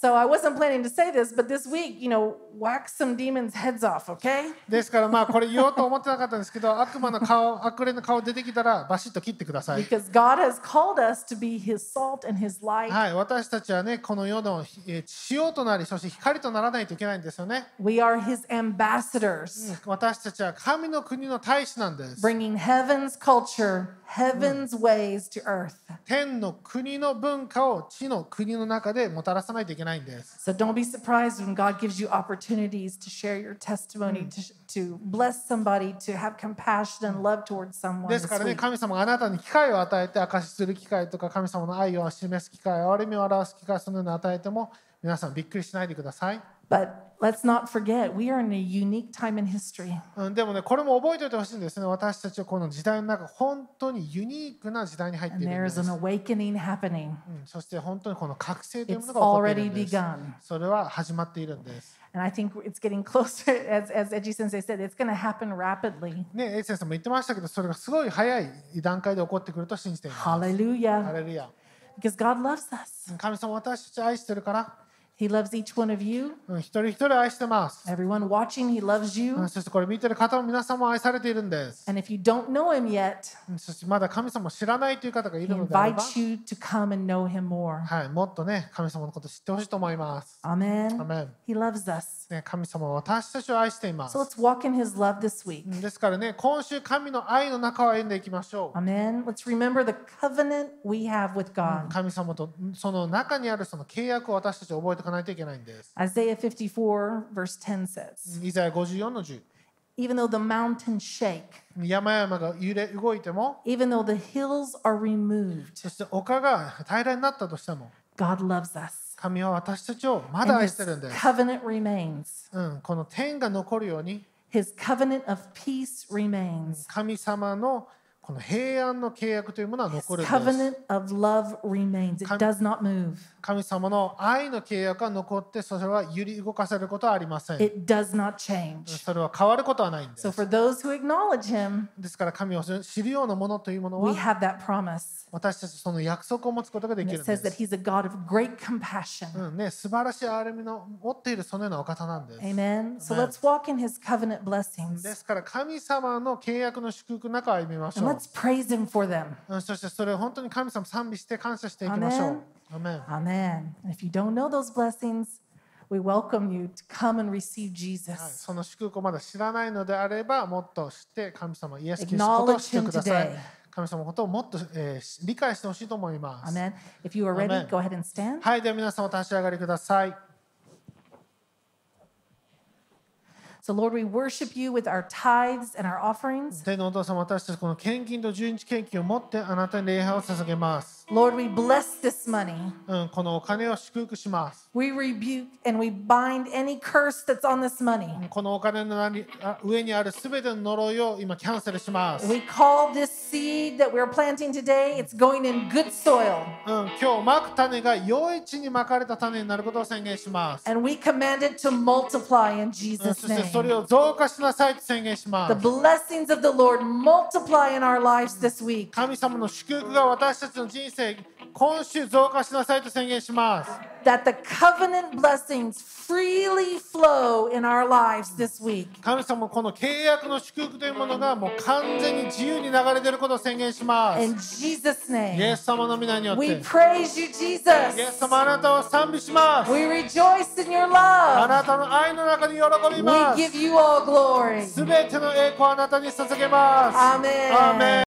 So I wasn't planning to say this, but this week, you know, whack some demons' heads off, okay? ですからまあこれ言おうと思ってなかったんですけど悪魔の顔悪霊の顔出てきたらバシッと切ってください。Because God has called us to be His salt and His light. はい、私たちはねこの世のえー塩となりそして光とならないといけないんですよね。We are His ambassadors, 私たちは神の国の大使なんです。bringing heaven's culture, heaven's ways to earth. 天の国の文化を地の国の中でもたらさないといけないんです。So don't be surprised when God gives you opportunities to share your testimony, to, to bless somebody, to have compassion and love towards someone. ですからね.神様があなたに機会を与えて証しする機会とか神様の愛を示す機会、憐れみを表す機会、そのように与えても皆さんびっくりしないでください。But let's not forget, we are in a unique time in history. うん、でもね、これも覚えておいてほしいんですね。私たちはこの時代の中、本当にユニークな時代に入ってい And るん there で is す。 an うん、 awakening happening. そして本当にこの覚醒というも It's のが起こっている already んです。 begun. それは始まっているんです。 And I think it's getting closer, as, as Eji Sensei said, it's going to happen rapidly. ね、エイ先生も言ってましたけど、それがすごい早い段階で起こってくると信じています。ハ Hallelujah. レルヤ。 Because God loves us. 神様は私たちを愛してるから、 He loves each one of you. うん、一人一人愛してます。 Everyone watching, He loves う you. んそしてこれ見てる方も皆さんも愛されているんです。 And if you don't know Him yet, うんそしてまだ神様を知らないという方がい He るのであれば、 invites you to come and know Him more. はい、もっとね、神様のことを知ってほしいと思います。 Amen. Amen. He loves us. ね、神様は私たちを愛しています So。let's walk in His love this week. うんですからね、今週神の愛の中を歩んでいきましょう。Amen. Let's remember the covenant we have with God. 神様とその中にあるその契約を私たちは覚えておかないといけないんです。Isaiah 54, verse 10 says, イザヤ54の10。Even though the mountains shake, 山々が揺れ動いても、even though the hills are removed, そして丘が平らになったとしても、God loves us. 神は私たちをまだ愛してるんです。うん、この点が残るように。神様のこの平安の契約というものは残るんです。神様の愛の契約は残って、それは揺り動かせることはありません。それは変わることはないんです。ですから、神を知るようなものというものは、私たちその約束を持つことができるんです。うんね、素晴らしいあれみの持っているそのようなお方なんです。ですから、神様の契約の祝福の中を歩みましょう。Let's praise him for them. うんそしてそれを本当に神様賛美して感謝していきましょう。Amen. And if you don't know those blessings, we welcome you to come and receive はい Jesus. その祝福をまだ知らないのであればもっと知って神様イエス・キリストを知ってくださ Acknowledge him い today.。神様のことをもっと、えー理解してほしいと思います。Amen. If you are ready, Amen. go ahead and stand. はい、では皆様お立ち上がりください。So, Lord, we worship you with our tithes and our offerings. 天のお父様、私たちこの献金と十日献金を持ってあなたに礼拝を捧げます。Lord, we bless this money. うん、このお金を祝福します。 We rebuke and we bind any curse that's on this money. このお金のなりあ上にあるすべての呪いを今キャンセルします。 We call this seed that we're planting today, it's going in good soil. うん、今日まく種が良い地にまかれた種になることを宣言します。 And we command it to multiply in うん Jesus' そしてそれ name. を増加しなさいと宣言しま The す。 blessings of the Lord multiply in our lives this week. 神様の祝福が私たちの人生、 今週増加しなさいと宣言します。That the covenant blessings freely flow in our lives this week. 神様もこの契約の祝福というものがもう完全に自由に流れていることを宣言します。In Jesus' イエ name. ス様の皆によって。We イ praise you, エス Jesus. 様あなたを賛美します。We rejoice in your あ love. なたの愛の中に喜び We ます。give you all glory. すべての栄光をあなたに捧げます。Amen. アーメン